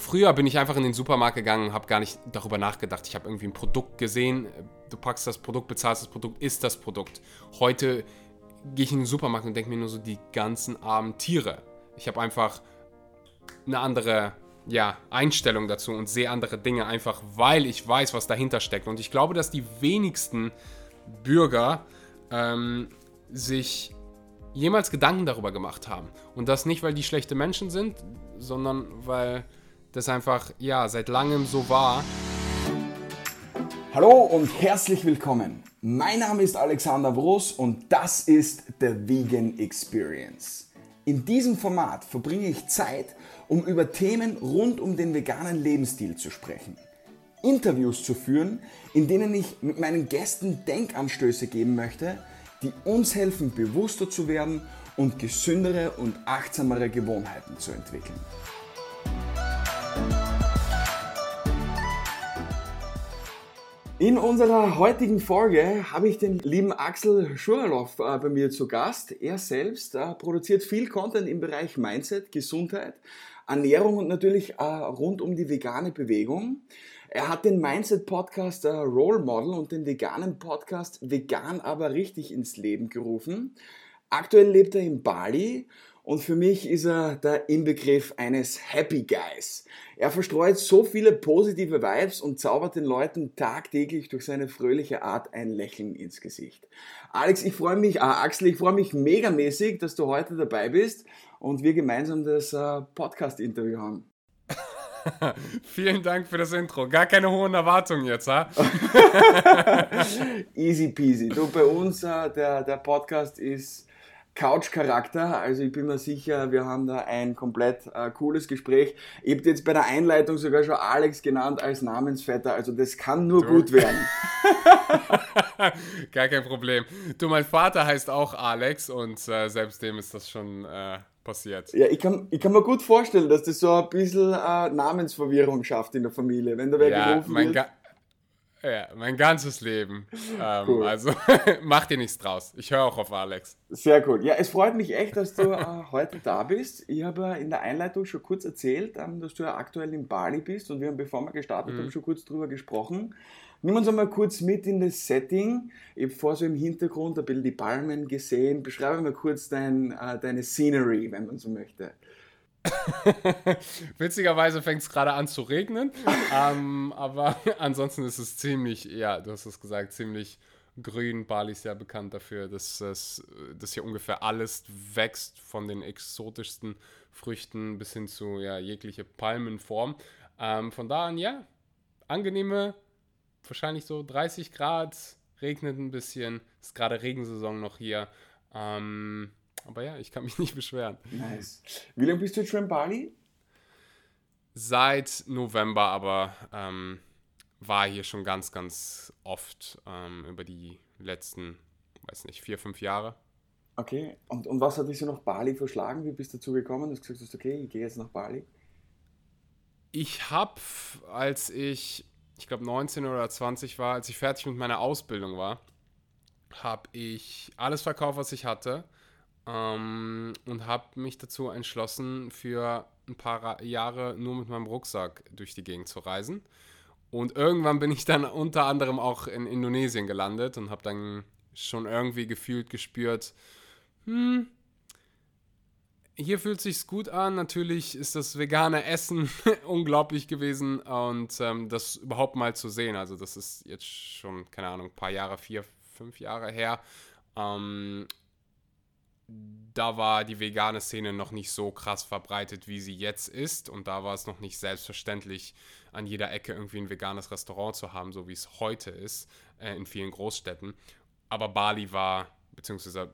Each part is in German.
früher bin ich einfach in den Supermarkt gegangen und habe gar nicht darüber nachgedacht. Ich habe irgendwie ein Produkt gesehen, du packst das Produkt, bezahlst das Produkt, ist das Produkt. Heute gehe ich in den Supermarkt und denke mir nur so die ganzen armen Tiere. Ich habe einfach eine andere ja, Einstellung dazu und sehe andere Dinge einfach, weil ich weiß, was dahinter steckt. Und ich glaube, dass die wenigsten Bürger ähm, sich jemals Gedanken darüber gemacht haben. Und das nicht, weil die schlechte Menschen sind, sondern weil das einfach, ja, seit langem so war. Hallo und herzlich willkommen. Mein Name ist Alexander Bross und das ist The Vegan Experience. In diesem Format verbringe ich Zeit, um über Themen rund um den veganen Lebensstil zu sprechen. Interviews zu führen, in denen ich mit meinen Gästen Denkanstöße geben möchte, die uns helfen, bewusster zu werden und gesündere und achtsamere Gewohnheiten zu entwickeln. In unserer heutigen Folge habe ich den lieben Axel Schurloff äh, bei mir zu Gast. Er selbst äh, produziert viel Content im Bereich Mindset, Gesundheit, Ernährung und natürlich äh, rund um die vegane Bewegung. Er hat den Mindset-Podcast Role Model und den veganen Podcast Vegan aber richtig ins Leben gerufen. Aktuell lebt er in Bali und für mich ist er der Inbegriff eines Happy Guys. Er verstreut so viele positive Vibes und zaubert den Leuten tagtäglich durch seine fröhliche Art ein Lächeln ins Gesicht. Alex, ich freue mich, äh, Axel, ich freue mich megamäßig, dass du heute dabei bist und wir gemeinsam das äh, Podcast-Interview haben. Vielen Dank für das Intro. Gar keine hohen Erwartungen jetzt, ha? Easy peasy. Du, bei uns, äh, der, der Podcast ist Couch-Charakter. Also ich bin mir sicher, wir haben da ein komplett äh, cooles Gespräch. Ich habe jetzt bei der Einleitung sogar schon Alex genannt als Namensvetter. Also das kann nur du. gut werden. Gar kein Problem. Du, mein Vater heißt auch Alex und äh, selbst dem ist das schon äh, passiert. Ja, ich kann, ich kann mir gut vorstellen, dass das so ein bisschen äh, Namensverwirrung schafft in der Familie, wenn da wer ja, gerufen mein wird. Ja, mein ganzes Leben. Ähm, cool. Also mach dir nichts draus. Ich höre auch auf Alex. Sehr gut. Ja, es freut mich echt, dass du äh, heute da bist. Ich habe ja in der Einleitung schon kurz erzählt, ähm, dass du ja aktuell in Bali bist und wir haben, bevor wir gestartet mhm. haben, schon kurz drüber gesprochen. Nimm uns einmal kurz mit in das Setting. Ich habe vor so im Hintergrund ein bisschen die Palmen gesehen. Beschreibe mal kurz dein, äh, deine Scenery, wenn man so möchte. Witzigerweise fängt es gerade an zu regnen. ähm, aber ansonsten ist es ziemlich, ja, du hast es gesagt, ziemlich grün. Bali ist ja bekannt dafür, dass, dass, dass hier ungefähr alles wächst, von den exotischsten Früchten bis hin zu ja, jegliche Palmenform. Ähm, von da an, ja, angenehme wahrscheinlich so 30 Grad, regnet ein bisschen, ist gerade Regensaison noch hier. Ähm, aber ja, ich kann mich nicht beschweren. Nice. Wie lange bist du jetzt schon in Bali? Seit November, aber ähm, war hier schon ganz, ganz oft ähm, über die letzten, weiß nicht, vier, fünf Jahre. Okay, und, und was hat dich so nach Bali verschlagen? Wie bist du dazu gekommen, dass du gesagt hast, okay, ich gehe jetzt nach Bali? Ich habe, als ich ich glaube 19 oder 20 war, als ich fertig mit meiner Ausbildung war, habe ich alles verkauft, was ich hatte ähm, und habe mich dazu entschlossen, für ein paar Jahre nur mit meinem Rucksack durch die Gegend zu reisen. Und irgendwann bin ich dann unter anderem auch in Indonesien gelandet und habe dann schon irgendwie gefühlt gespürt, hm, hier fühlt sich's gut an. Natürlich ist das vegane Essen unglaublich gewesen und ähm, das überhaupt mal zu sehen. Also das ist jetzt schon keine Ahnung, ein paar Jahre, vier, fünf Jahre her. Ähm, da war die vegane Szene noch nicht so krass verbreitet, wie sie jetzt ist. Und da war es noch nicht selbstverständlich, an jeder Ecke irgendwie ein veganes Restaurant zu haben, so wie es heute ist äh, in vielen Großstädten. Aber Bali war beziehungsweise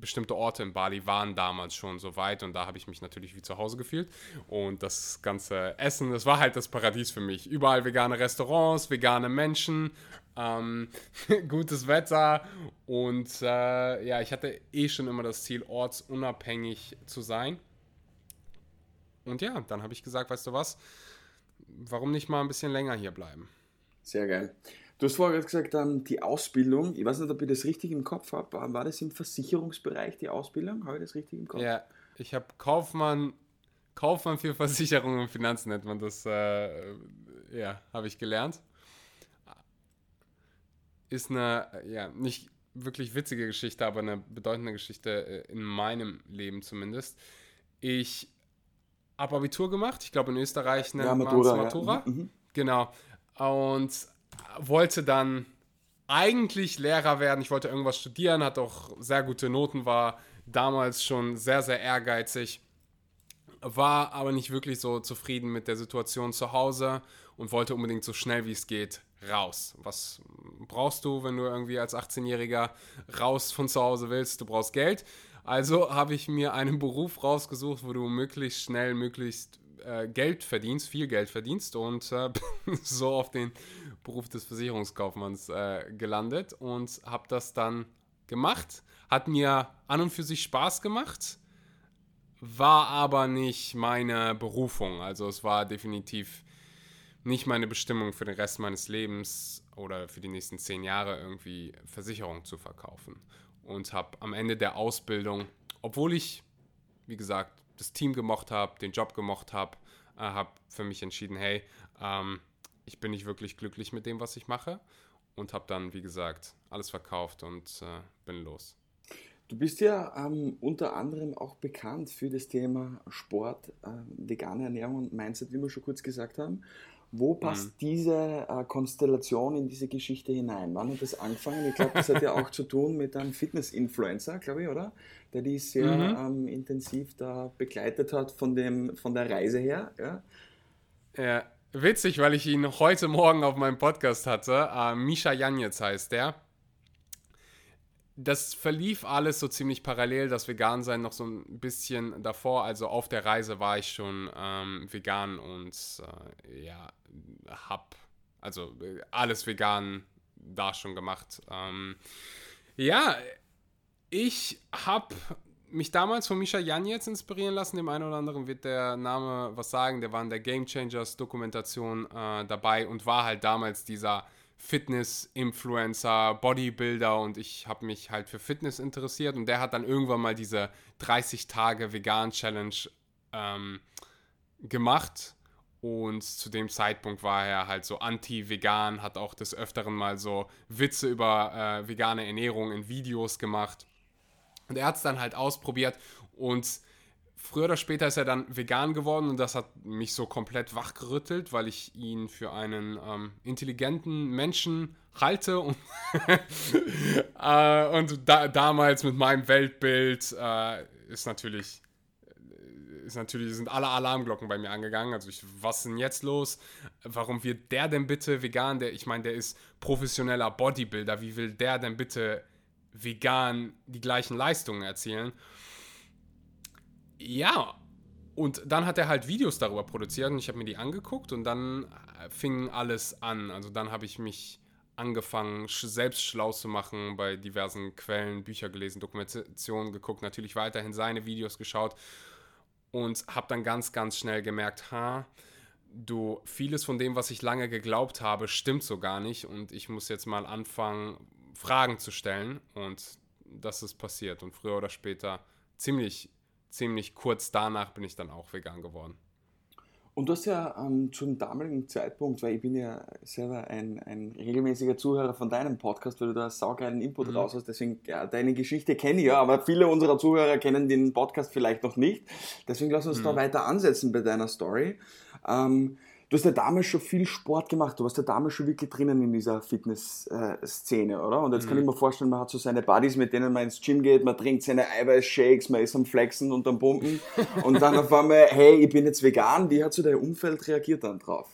bestimmte Orte in Bali waren damals schon so weit und da habe ich mich natürlich wie zu Hause gefühlt. Und das ganze Essen, das war halt das Paradies für mich. Überall vegane Restaurants, vegane Menschen, ähm, gutes Wetter und äh, ja, ich hatte eh schon immer das Ziel, ortsunabhängig zu sein. Und ja, dann habe ich gesagt, weißt du was, warum nicht mal ein bisschen länger hier bleiben? Sehr geil. Du hast vorher gesagt, ähm, die Ausbildung, ich weiß nicht, ob ich das richtig im Kopf habe, war das im Versicherungsbereich die Ausbildung? Habe ich das richtig im Kopf? Ja, ich habe Kaufmann Kaufmann für Versicherungen und Finanzen nennt man das. Äh, ja, habe ich gelernt. Ist eine, ja, nicht wirklich witzige Geschichte, aber eine bedeutende Geschichte äh, in meinem Leben zumindest. Ich habe Abitur gemacht, ich glaube in Österreich nennt ja, Matura, Matura. Ja. Mhm, mhm. Genau. Und wollte dann eigentlich Lehrer werden. Ich wollte irgendwas studieren, hatte auch sehr gute Noten, war damals schon sehr, sehr ehrgeizig, war aber nicht wirklich so zufrieden mit der Situation zu Hause und wollte unbedingt so schnell wie es geht raus. Was brauchst du, wenn du irgendwie als 18-Jähriger raus von zu Hause willst? Du brauchst Geld. Also habe ich mir einen Beruf rausgesucht, wo du möglichst schnell, möglichst äh, Geld verdienst, viel Geld verdienst und äh, so auf den Beruf des Versicherungskaufmanns äh, gelandet und habe das dann gemacht. Hat mir an und für sich Spaß gemacht, war aber nicht meine Berufung. Also es war definitiv nicht meine Bestimmung für den Rest meines Lebens oder für die nächsten zehn Jahre irgendwie Versicherung zu verkaufen. Und habe am Ende der Ausbildung, obwohl ich, wie gesagt, das Team gemocht habe, den Job gemocht habe, äh, habe für mich entschieden, hey, ähm, ich bin nicht wirklich glücklich mit dem, was ich mache. Und habe dann, wie gesagt, alles verkauft und äh, bin los. Du bist ja ähm, unter anderem auch bekannt für das Thema Sport, äh, vegane Ernährung und Mindset, wie wir schon kurz gesagt haben. Wo passt mhm. diese äh, Konstellation in diese Geschichte hinein? Wann hat das angefangen? Ich glaube, das hat ja auch zu tun mit einem Fitness-Influencer, glaube ich, oder? Der die sehr mhm. ähm, intensiv da begleitet hat von, dem, von der Reise her. Ja? ja, witzig, weil ich ihn heute Morgen auf meinem Podcast hatte. Äh, Misha Janetz heißt der das verlief alles so ziemlich parallel, das Vegan-Sein noch so ein bisschen davor. Also auf der Reise war ich schon ähm, vegan und äh, ja, hab also äh, alles vegan da schon gemacht. Ähm, ja, ich habe mich damals von Misha Jan jetzt inspirieren lassen. Dem einen oder anderen wird der Name was sagen. Der war in der Game Changers Dokumentation äh, dabei und war halt damals dieser Fitness-Influencer, Bodybuilder und ich habe mich halt für Fitness interessiert und der hat dann irgendwann mal diese 30 Tage Vegan-Challenge ähm, gemacht und zu dem Zeitpunkt war er halt so anti-vegan, hat auch des Öfteren mal so Witze über äh, vegane Ernährung in Videos gemacht und er hat es dann halt ausprobiert und früher oder später ist er dann vegan geworden und das hat mich so komplett wachgerüttelt, weil ich ihn für einen ähm, intelligenten Menschen halte und, äh, und da, damals mit meinem Weltbild äh, ist natürlich ist natürlich sind alle Alarmglocken bei mir angegangen. Also ich, was ist denn jetzt los? Warum wird der denn bitte vegan? Der, ich meine, der ist professioneller Bodybuilder. Wie will der denn bitte vegan die gleichen Leistungen erzielen? Ja, und dann hat er halt Videos darüber produziert und ich habe mir die angeguckt und dann äh, fing alles an. Also dann habe ich mich angefangen, selbst schlau zu machen, bei diversen Quellen, Bücher gelesen, Dokumentationen geguckt, natürlich weiterhin seine Videos geschaut und habe dann ganz, ganz schnell gemerkt, ha, du, vieles von dem, was ich lange geglaubt habe, stimmt so gar nicht und ich muss jetzt mal anfangen, Fragen zu stellen und das ist passiert und früher oder später ziemlich ziemlich kurz danach bin ich dann auch vegan geworden. Und du hast ja ähm, zum damaligen Zeitpunkt, weil ich bin ja selber ein, ein regelmäßiger Zuhörer von deinem Podcast, weil du da saugeilen Input mhm. raus hast, deswegen, ja, deine Geschichte kenne ich ja, aber viele unserer Zuhörer kennen den Podcast vielleicht noch nicht. Deswegen lass uns mhm. da weiter ansetzen bei deiner Story. Ähm, Du hast ja damals schon viel Sport gemacht, du warst ja damals schon wirklich drinnen in dieser Fitness-Szene, oder? Und jetzt mhm. kann ich mir vorstellen, man hat so seine Buddies, mit denen man ins Gym geht, man trinkt seine Eiweißshakes, man ist am Flexen und am Pumpen und dann auf einmal, hey, ich bin jetzt vegan. Wie hat so dein Umfeld reagiert dann drauf?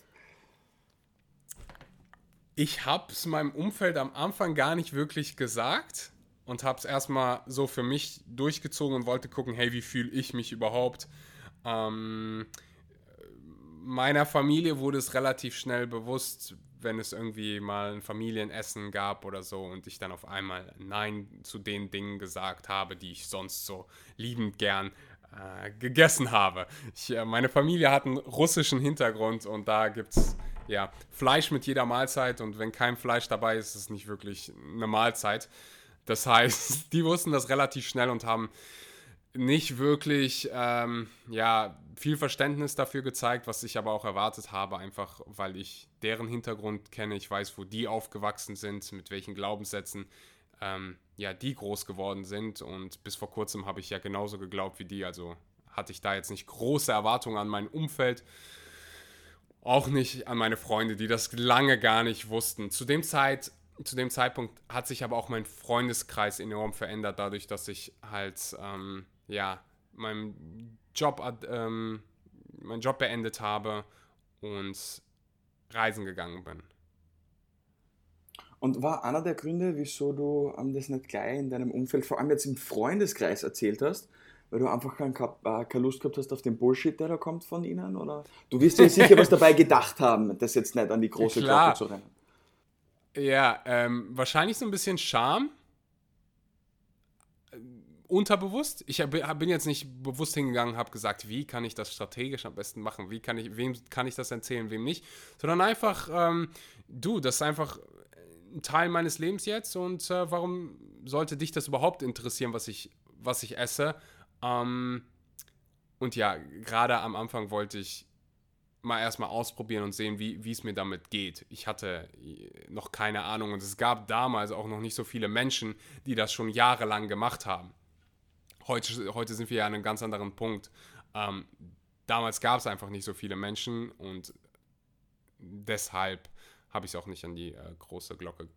Ich habe es meinem Umfeld am Anfang gar nicht wirklich gesagt und habe es erstmal so für mich durchgezogen und wollte gucken, hey, wie fühle ich mich überhaupt? Ähm, meiner Familie wurde es relativ schnell bewusst, wenn es irgendwie mal ein Familienessen gab oder so und ich dann auf einmal Nein zu den Dingen gesagt habe, die ich sonst so liebend gern äh, gegessen habe. Ich, äh, meine Familie hat einen russischen Hintergrund und da gibt es ja, Fleisch mit jeder Mahlzeit und wenn kein Fleisch dabei ist, ist es nicht wirklich eine Mahlzeit. Das heißt, die wussten das relativ schnell und haben nicht wirklich ähm, ja, viel Verständnis dafür gezeigt, was ich aber auch erwartet habe, einfach weil ich deren Hintergrund kenne, ich weiß, wo die aufgewachsen sind, mit welchen Glaubenssätzen ähm, ja, die groß geworden sind. Und bis vor kurzem habe ich ja genauso geglaubt wie die, also hatte ich da jetzt nicht große Erwartungen an mein Umfeld, auch nicht an meine Freunde, die das lange gar nicht wussten. Zu dem Zeit zu dem Zeitpunkt hat sich aber auch mein Freundeskreis enorm verändert, dadurch, dass ich halt ähm, ja, meinen Job, ähm, meinen Job beendet habe und reisen gegangen bin. Und war einer der Gründe, wieso du ähm, das nicht gleich in deinem Umfeld, vor allem jetzt im Freundeskreis erzählt hast, weil du einfach kein, äh, keine Lust gehabt hast auf den Bullshit, der da kommt von ihnen? Oder? Du wirst dir sicher was dabei gedacht haben, das jetzt nicht an die große Glocke zu rennen. Ja, ähm, wahrscheinlich so ein bisschen Charme unterbewusst. Ich bin jetzt nicht bewusst hingegangen, habe gesagt, wie kann ich das strategisch am besten machen, wie kann ich, wem kann ich das erzählen, wem nicht, sondern einfach, ähm, du, das ist einfach ein Teil meines Lebens jetzt und äh, warum sollte dich das überhaupt interessieren, was ich, was ich esse? Ähm, und ja, gerade am Anfang wollte ich mal erstmal ausprobieren und sehen, wie es mir damit geht. Ich hatte noch keine Ahnung und es gab damals auch noch nicht so viele Menschen, die das schon jahrelang gemacht haben. Heute, heute sind wir ja an einem ganz anderen Punkt. Ähm, damals gab es einfach nicht so viele Menschen und deshalb habe ich es auch nicht an die äh, große Glocke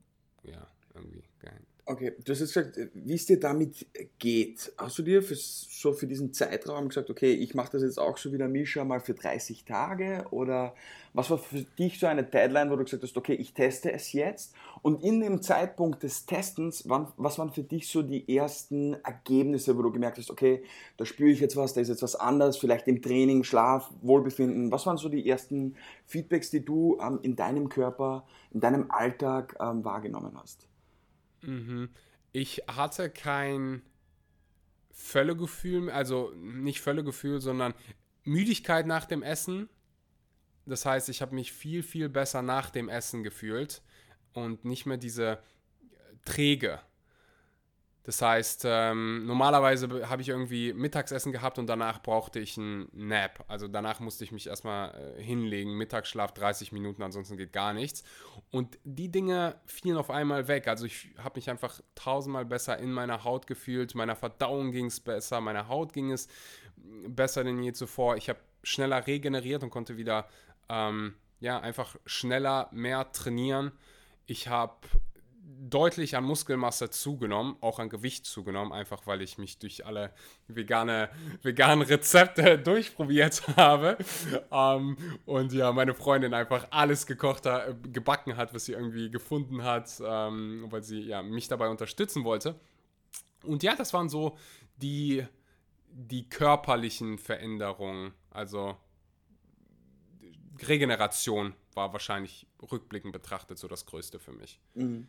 ja, irgendwie gehängt. Okay, du hast jetzt gesagt, wie es dir damit geht. Hast du dir für, so für diesen Zeitraum gesagt, okay, ich mache das jetzt auch so wie der Mischa mal für 30 Tage? Oder was war für dich so eine Deadline, wo du gesagt hast, okay, ich teste es jetzt? Und in dem Zeitpunkt des Testens, wann, was waren für dich so die ersten Ergebnisse, wo du gemerkt hast, okay, da spüre ich jetzt was, da ist jetzt was anders, vielleicht im Training, Schlaf, Wohlbefinden. Was waren so die ersten Feedbacks, die du ähm, in deinem Körper, in deinem Alltag ähm, wahrgenommen hast? Mhm. Ich hatte kein Völlegefühl, also nicht Völlegefühl, sondern Müdigkeit nach dem Essen. Das heißt, ich habe mich viel, viel besser nach dem Essen gefühlt und nicht mehr diese träge das heißt, ähm, normalerweise habe ich irgendwie Mittagsessen gehabt und danach brauchte ich einen Nap. Also danach musste ich mich erstmal äh, hinlegen, Mittagsschlaf 30 Minuten, ansonsten geht gar nichts. Und die Dinge fielen auf einmal weg. Also ich habe mich einfach tausendmal besser in meiner Haut gefühlt, meiner Verdauung ging es besser, meiner Haut ging es besser denn je zuvor. Ich habe schneller regeneriert und konnte wieder ähm, ja, einfach schneller mehr trainieren. Ich habe deutlich an Muskelmasse zugenommen, auch an Gewicht zugenommen, einfach weil ich mich durch alle vegane, veganen Rezepte durchprobiert habe. Ähm, und ja, meine Freundin einfach alles gekocht hat, gebacken hat, was sie irgendwie gefunden hat, ähm, weil sie ja, mich dabei unterstützen wollte. Und ja, das waren so die, die körperlichen Veränderungen. Also Regeneration war wahrscheinlich rückblickend betrachtet so das Größte für mich. Mhm.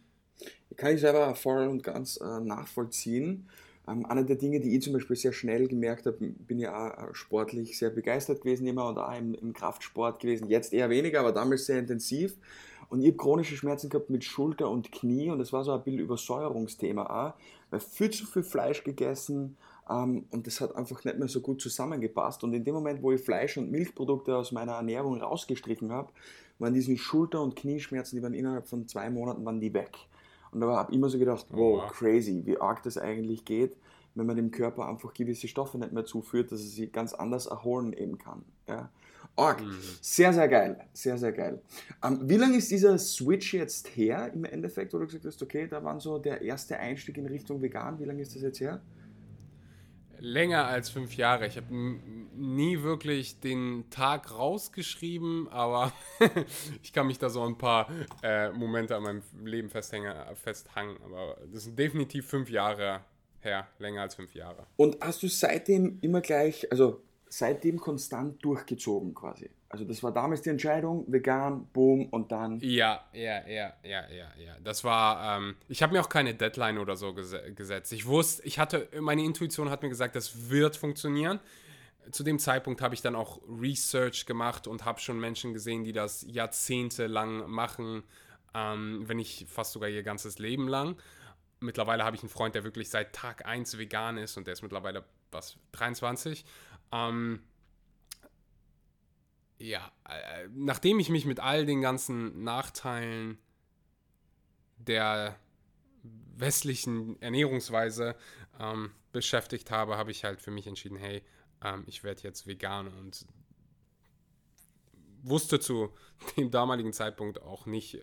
Kann ich selber voll und ganz äh, nachvollziehen. Ähm, eine der Dinge, die ich zum Beispiel sehr schnell gemerkt habe, bin ja auch äh, sportlich sehr begeistert gewesen immer und auch im, im Kraftsport gewesen. Jetzt eher weniger, aber damals sehr intensiv. Und ich habe chronische Schmerzen gehabt mit Schulter und Knie und das war so ein bisschen Übersäuerungsthema auch, weil viel zu viel Fleisch gegessen ähm, und das hat einfach nicht mehr so gut zusammengepasst. Und in dem Moment, wo ich Fleisch und Milchprodukte aus meiner Ernährung rausgestrichen habe, waren diese Schulter- und Knieschmerzen, die waren innerhalb von zwei Monaten waren die weg. Und da habe ich immer so gedacht, wow, wow, crazy, wie arg das eigentlich geht, wenn man dem Körper einfach gewisse Stoffe nicht mehr zuführt, dass er sich ganz anders erholen eben kann. Ja. Arg. Mhm. Sehr, sehr geil. Sehr, sehr geil. Ähm, wie lange ist dieser Switch jetzt her im Endeffekt, wo du gesagt hast, okay, da war so der erste Einstieg in Richtung vegan. Wie lange ist das jetzt her? Länger als fünf Jahre. Ich habe nie wirklich den Tag rausgeschrieben, aber ich kann mich da so ein paar äh, Momente an meinem Leben festhängen, festhangen. Aber das sind definitiv fünf Jahre her, länger als fünf Jahre. Und hast du seitdem immer gleich, also seitdem konstant durchgezogen quasi? Also das war damals die Entscheidung, vegan, boom und dann. Ja, ja, ja, ja, ja, ja. Das war, ähm, ich habe mir auch keine Deadline oder so ges gesetzt. Ich wusste, ich hatte, meine Intuition hat mir gesagt, das wird funktionieren. Zu dem Zeitpunkt habe ich dann auch Research gemacht und habe schon Menschen gesehen, die das jahrzehntelang machen, ähm, wenn nicht fast sogar ihr ganzes Leben lang. mittlerweile habe ich einen Freund, der wirklich seit Tag 1 vegan ist und der ist mittlerweile, was, 23. Ähm, ja, äh, nachdem ich mich mit all den ganzen Nachteilen der westlichen Ernährungsweise ähm, beschäftigt habe, habe ich halt für mich entschieden, hey, ähm, ich werde jetzt vegan und wusste zu dem damaligen Zeitpunkt auch nicht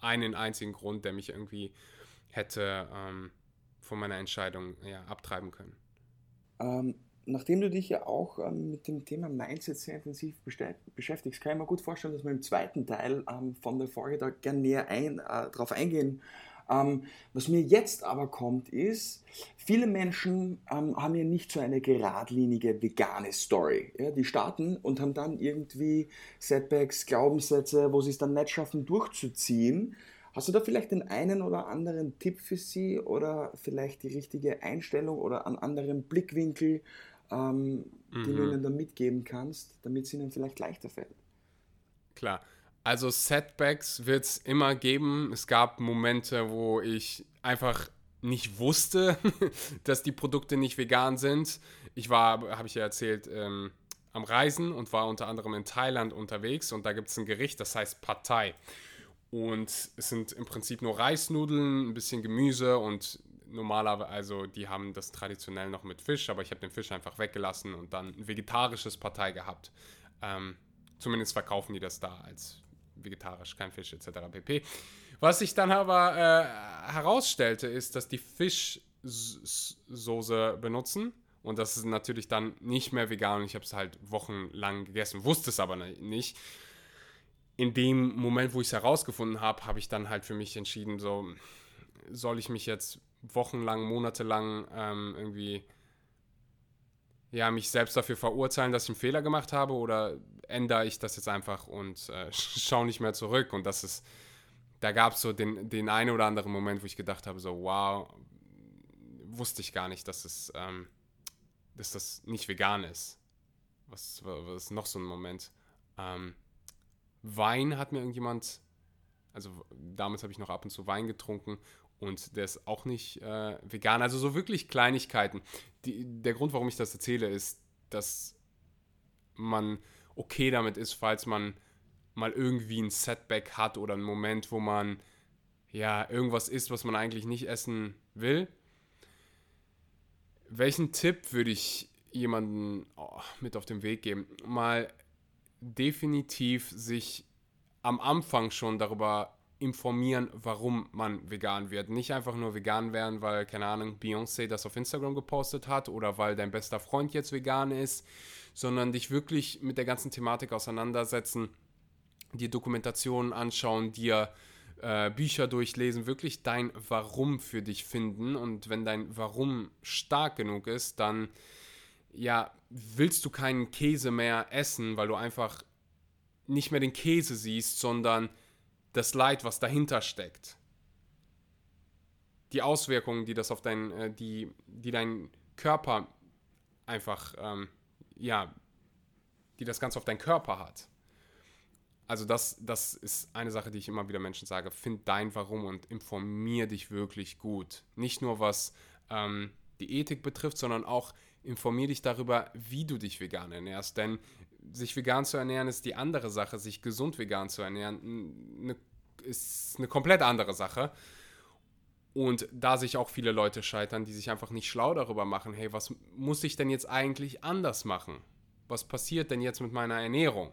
einen einzigen Grund, der mich irgendwie hätte ähm, von meiner Entscheidung ja, abtreiben können. Ähm, nachdem du dich ja auch ähm, mit dem Thema Mindset sehr intensiv beschäftigst, kann ich mir gut vorstellen, dass wir im zweiten Teil ähm, von der Folge da gerne näher ein, äh, drauf eingehen ähm, was mir jetzt aber kommt, ist, viele Menschen ähm, haben ja nicht so eine geradlinige vegane Story. Ja? Die starten und haben dann irgendwie Setbacks, Glaubenssätze, wo sie es dann nicht schaffen durchzuziehen. Hast du da vielleicht den einen oder anderen Tipp für sie oder vielleicht die richtige Einstellung oder einen anderen Blickwinkel, ähm, mhm. den du ihnen da mitgeben kannst, damit es ihnen vielleicht leichter fällt? Klar. Also Setbacks wird es immer geben. Es gab Momente, wo ich einfach nicht wusste, dass die Produkte nicht vegan sind. Ich war, habe ich ja erzählt, ähm, am Reisen und war unter anderem in Thailand unterwegs und da gibt es ein Gericht, das heißt Pad Thai. Und es sind im Prinzip nur Reisnudeln, ein bisschen Gemüse und normalerweise, also die haben das traditionell noch mit Fisch, aber ich habe den Fisch einfach weggelassen und dann ein vegetarisches Partei gehabt. Ähm, zumindest verkaufen die das da als vegetarisch, kein Fisch etc. pp. Was sich dann aber äh, herausstellte, ist, dass die Fischsoße benutzen. Und das ist natürlich dann nicht mehr vegan. Und ich habe es halt wochenlang gegessen, wusste es aber nicht. In dem Moment, wo ich es herausgefunden habe, habe ich dann halt für mich entschieden, so soll ich mich jetzt wochenlang, monatelang ähm, irgendwie ja, mich selbst dafür verurteilen, dass ich einen Fehler gemacht habe oder ändere ich das jetzt einfach und äh, schaue nicht mehr zurück. Und das ist, da gab es so den, den einen oder anderen Moment, wo ich gedacht habe, so, wow, wusste ich gar nicht, dass, es, ähm, dass das nicht vegan ist. Was, was ist noch so ein Moment? Ähm, Wein hat mir irgendjemand, also damals habe ich noch ab und zu Wein getrunken und der ist auch nicht äh, vegan. Also so wirklich Kleinigkeiten. Die, der Grund, warum ich das erzähle, ist, dass man okay damit ist, falls man mal irgendwie ein Setback hat oder einen Moment, wo man ja irgendwas isst, was man eigentlich nicht essen will. Welchen Tipp würde ich jemandem oh, mit auf den Weg geben? Mal definitiv sich am Anfang schon darüber informieren, warum man vegan wird. Nicht einfach nur vegan werden, weil, keine Ahnung, Beyoncé das auf Instagram gepostet hat oder weil dein bester Freund jetzt vegan ist, sondern dich wirklich mit der ganzen Thematik auseinandersetzen, dir Dokumentationen anschauen, dir äh, Bücher durchlesen, wirklich dein Warum für dich finden. Und wenn dein Warum stark genug ist, dann ja, willst du keinen Käse mehr essen, weil du einfach nicht mehr den Käse siehst, sondern das Leid, was dahinter steckt. Die Auswirkungen, die das auf dein, äh, die, die dein Körper einfach, ähm, ja, die das Ganze auf deinen Körper hat. Also das, das ist eine Sache, die ich immer wieder Menschen sage. Find dein Warum und informier dich wirklich gut. Nicht nur was ähm, die Ethik betrifft, sondern auch informier dich darüber, wie du dich vegan ernährst. Denn sich vegan zu ernähren ist die andere Sache, sich gesund vegan zu ernähren eine, ist eine komplett andere Sache. Und da sich auch viele Leute scheitern, die sich einfach nicht schlau darüber machen, hey, was muss ich denn jetzt eigentlich anders machen? Was passiert denn jetzt mit meiner Ernährung?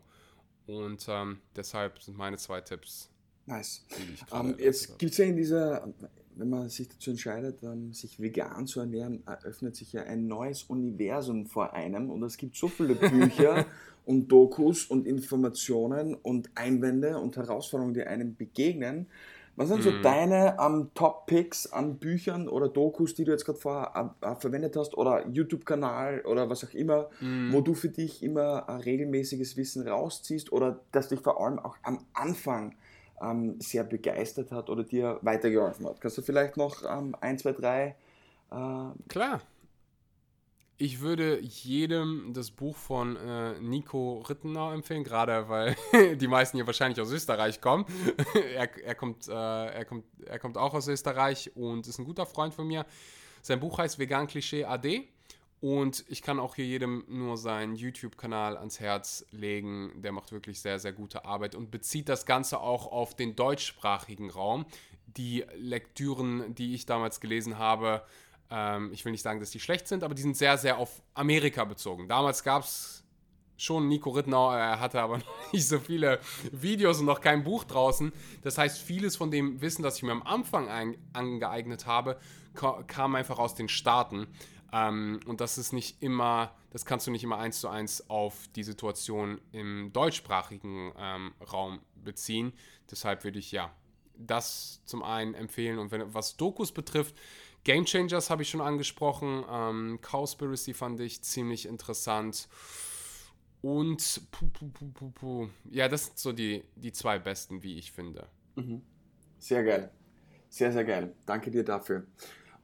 Und ähm, deshalb sind meine zwei Tipps. Nice. Um, ähm, jetzt gibt es ja in dieser, wenn man sich dazu entscheidet, um, sich vegan zu ernähren, eröffnet sich ja ein neues Universum vor einem und es gibt so viele Bücher und Dokus und Informationen und Einwände und Herausforderungen, die einem begegnen. Was sind so mhm. deine um, Top-Picks an Büchern oder Dokus, die du jetzt gerade vorher uh, verwendet hast oder YouTube-Kanal oder was auch immer, mhm. wo du für dich immer uh, regelmäßiges Wissen rausziehst oder das dich vor allem auch am Anfang um, sehr begeistert hat oder dir weitergeholfen hat? Kannst du vielleicht noch ein, zwei, drei uh, Klar. Ich würde jedem das Buch von äh, Nico Rittenau empfehlen, gerade weil die meisten hier wahrscheinlich aus Österreich kommen. er, er, kommt, äh, er, kommt, er kommt auch aus Österreich und ist ein guter Freund von mir. Sein Buch heißt Vegan Klischee AD. Und ich kann auch hier jedem nur seinen YouTube-Kanal ans Herz legen. Der macht wirklich sehr, sehr gute Arbeit und bezieht das Ganze auch auf den deutschsprachigen Raum. Die Lektüren, die ich damals gelesen habe, ähm, ich will nicht sagen, dass die schlecht sind, aber die sind sehr, sehr auf Amerika bezogen. Damals gab es schon Nico Rittenau, er hatte aber noch nicht so viele Videos und noch kein Buch draußen. Das heißt, vieles von dem Wissen, das ich mir am Anfang angeeignet habe, kam einfach aus den Staaten. Ähm, und das ist nicht immer, das kannst du nicht immer eins zu eins auf die Situation im deutschsprachigen ähm, Raum beziehen. Deshalb würde ich ja das zum einen empfehlen. Und wenn, was Dokus betrifft, Game Changers habe ich schon angesprochen. Ähm, Cowspiracy fand ich ziemlich interessant. Und puh, puh, puh, ja, das sind so die, die zwei besten, wie ich finde. Mhm. Sehr geil. Sehr, sehr geil. Danke dir dafür.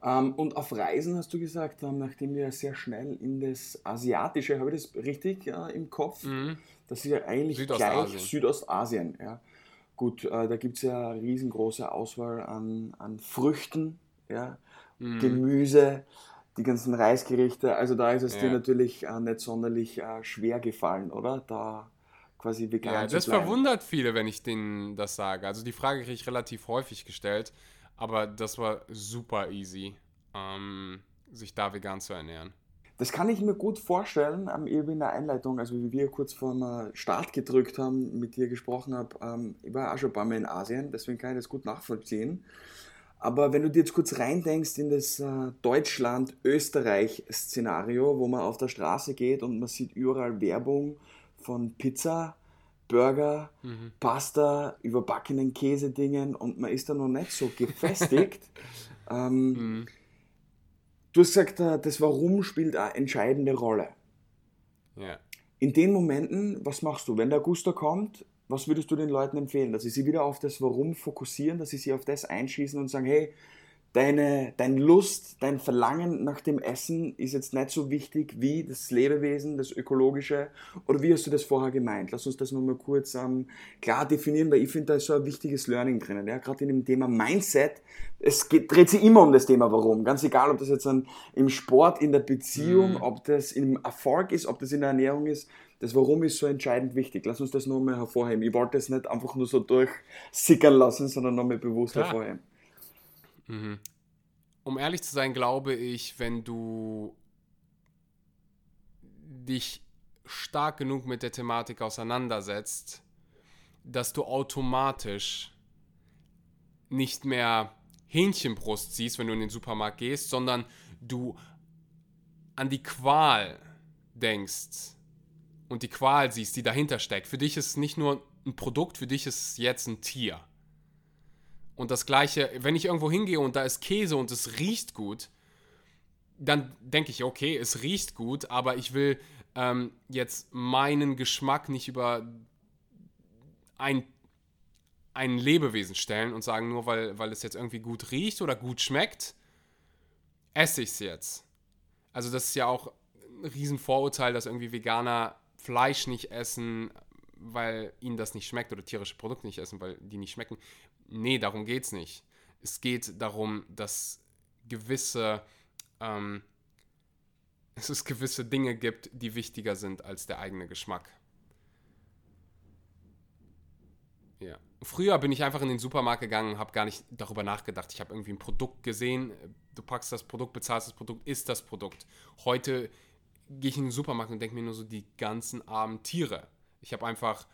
Ähm, und auf Reisen hast du gesagt, ähm, nachdem wir sehr schnell in das Asiatische, habe ich das richtig äh, im Kopf? Mhm. Das ist ja eigentlich Südostasien. gleich Südostasien. Ja. Gut, äh, da gibt es ja eine riesengroße Auswahl an, an Früchten, ja, mhm. Gemüse, die ganzen Reisgerichte. Also da ist es ja. dir natürlich äh, nicht sonderlich äh, schwer gefallen, oder? Da quasi vegan ja, zu das verwundert viele, wenn ich denen das sage. Also die Frage kriege ich relativ häufig gestellt, aber das war super easy, ähm, sich da vegan zu ernähren. Das kann ich mir gut vorstellen, ähm, eben in der Einleitung, also wie wir kurz vor dem Start gedrückt haben, mit dir gesprochen habe, ähm, ich war auch schon ein paar Mal in Asien, deswegen kann ich das gut nachvollziehen. Aber wenn du dir jetzt kurz reindenkst in das äh, Deutschland-Österreich-Szenario, wo man auf der Straße geht und man sieht überall Werbung von Pizza, Burger, mhm. Pasta, überbackenen Käsedingen und man ist da noch nicht so gefestigt. ähm, mhm. Du hast gesagt, äh, das Warum spielt eine entscheidende Rolle. Ja. In den Momenten, was machst du? Wenn der Gusto kommt, was würdest du den Leuten empfehlen? Dass sie sich wieder auf das Warum fokussieren, dass sie sich auf das einschießen und sagen, hey, deine, dein Lust, dein Verlangen nach dem Essen ist jetzt nicht so wichtig wie das Lebewesen, das Ökologische? Oder wie hast du das vorher gemeint? Lass uns das nochmal kurz ähm, klar definieren, weil ich finde, da ist so ein wichtiges Learning drinnen. Ja? Gerade in dem Thema Mindset, es geht, dreht sich immer um das Thema Warum. Ganz egal, ob das jetzt an, im Sport, in der Beziehung, mhm. ob das im Erfolg ist, ob das in der Ernährung ist. Das Warum ist so entscheidend wichtig. Lass uns das nochmal hervorheben. Ich wollte es nicht einfach nur so durchsickern lassen, sondern nochmal bewusst Klar. hervorheben. Mhm. Um ehrlich zu sein, glaube ich, wenn du dich stark genug mit der Thematik auseinandersetzt, dass du automatisch nicht mehr Hähnchenbrust siehst, wenn du in den Supermarkt gehst, sondern du an die Qual denkst und die Qual siehst, die dahinter steckt. Für dich ist es nicht nur ein Produkt, für dich ist es jetzt ein Tier. Und das gleiche, wenn ich irgendwo hingehe und da ist Käse und es riecht gut, dann denke ich, okay, es riecht gut, aber ich will ähm, jetzt meinen Geschmack nicht über ein, ein Lebewesen stellen und sagen, nur weil, weil es jetzt irgendwie gut riecht oder gut schmeckt, esse ich es jetzt. Also das ist ja auch ein Riesenvorurteil, dass irgendwie Veganer Fleisch nicht essen, weil ihnen das nicht schmeckt oder tierische Produkte nicht essen, weil die nicht schmecken. Nee, darum geht es nicht. Es geht darum, dass gewisse, ähm, dass es gewisse Dinge gibt, die wichtiger sind als der eigene Geschmack. Ja. Früher bin ich einfach in den Supermarkt gegangen und habe gar nicht darüber nachgedacht. Ich habe irgendwie ein Produkt gesehen, du packst das Produkt, bezahlst das Produkt, ist das Produkt. Heute gehe ich in den Supermarkt und denke mir nur so die ganzen armen Tiere. Ich habe einfach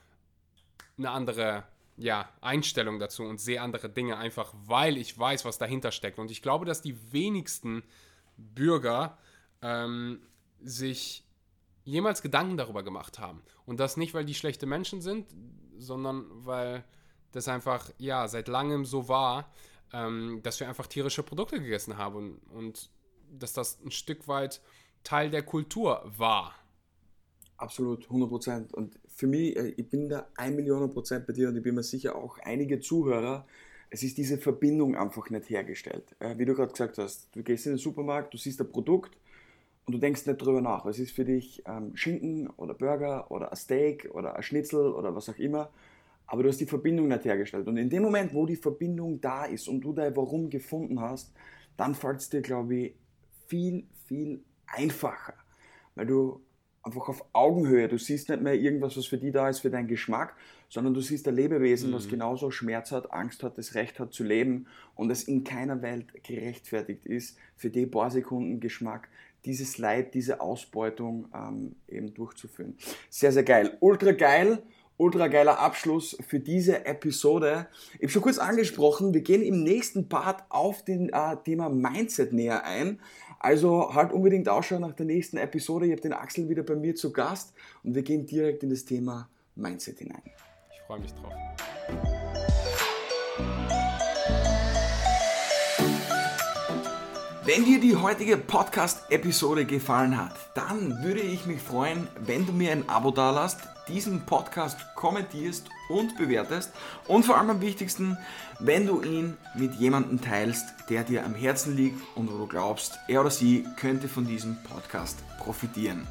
eine andere ja, Einstellung dazu und sehe andere Dinge einfach, weil ich weiß, was dahinter steckt. Und ich glaube, dass die wenigsten Bürger ähm, sich jemals Gedanken darüber gemacht haben. Und das nicht, weil die schlechte Menschen sind, sondern weil das einfach, ja, seit langem so war, ähm, dass wir einfach tierische Produkte gegessen haben und, und dass das ein Stück weit Teil der Kultur war. Absolut, 100 Prozent. Und für mich, äh, ich bin da ein Million Prozent bei dir und ich bin mir sicher auch einige Zuhörer, es ist diese Verbindung einfach nicht hergestellt. Wie du gerade gesagt hast, du gehst in den Supermarkt, du siehst ein Produkt und du denkst nicht drüber nach. Was ist für dich ähm, Schinken oder Burger oder ein Steak oder ein Schnitzel oder was auch immer. Aber du hast die Verbindung nicht hergestellt. Und in dem Moment, wo die Verbindung da ist und du dein Warum gefunden hast, dann fällt es dir, glaube ich, viel, viel einfacher. Weil du einfach auf Augenhöhe, du siehst nicht mehr irgendwas, was für die da ist, für deinen Geschmack, sondern du siehst ein Lebewesen, mhm. was genauso Schmerz hat, Angst hat, das Recht hat zu leben und es in keiner Welt gerechtfertigt ist, für die paar Sekunden Geschmack dieses Leid, diese Ausbeutung ähm, eben durchzuführen. Sehr, sehr geil. Ultra geil. Ultra geiler Abschluss für diese Episode. Ich habe schon kurz angesprochen, wir gehen im nächsten Part auf den äh, Thema Mindset näher ein. Also halt unbedingt ausschauen nach der nächsten Episode. Ich habe den Axel wieder bei mir zu Gast und wir gehen direkt in das Thema Mindset hinein. Ich freue mich drauf. Wenn dir die heutige Podcast-Episode gefallen hat, dann würde ich mich freuen, wenn du mir ein Abo dalasst, diesen Podcast kommentierst und bewertest und vor allem am wichtigsten, wenn du ihn mit jemandem teilst, der dir am Herzen liegt und wo du glaubst, er oder sie könnte von diesem Podcast profitieren.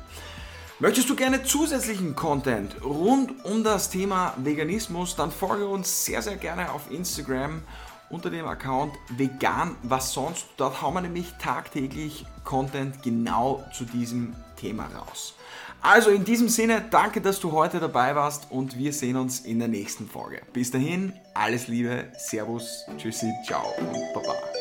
Möchtest du gerne zusätzlichen Content rund um das Thema Veganismus, dann folge uns sehr, sehr gerne auf Instagram unter dem Account vegan was sonst. Dort hauen wir nämlich tagtäglich Content genau zu diesem Thema raus. Also in diesem Sinne, danke, dass du heute dabei warst und wir sehen uns in der nächsten Folge. Bis dahin, alles Liebe, Servus, Tschüssi, ciao und Baba.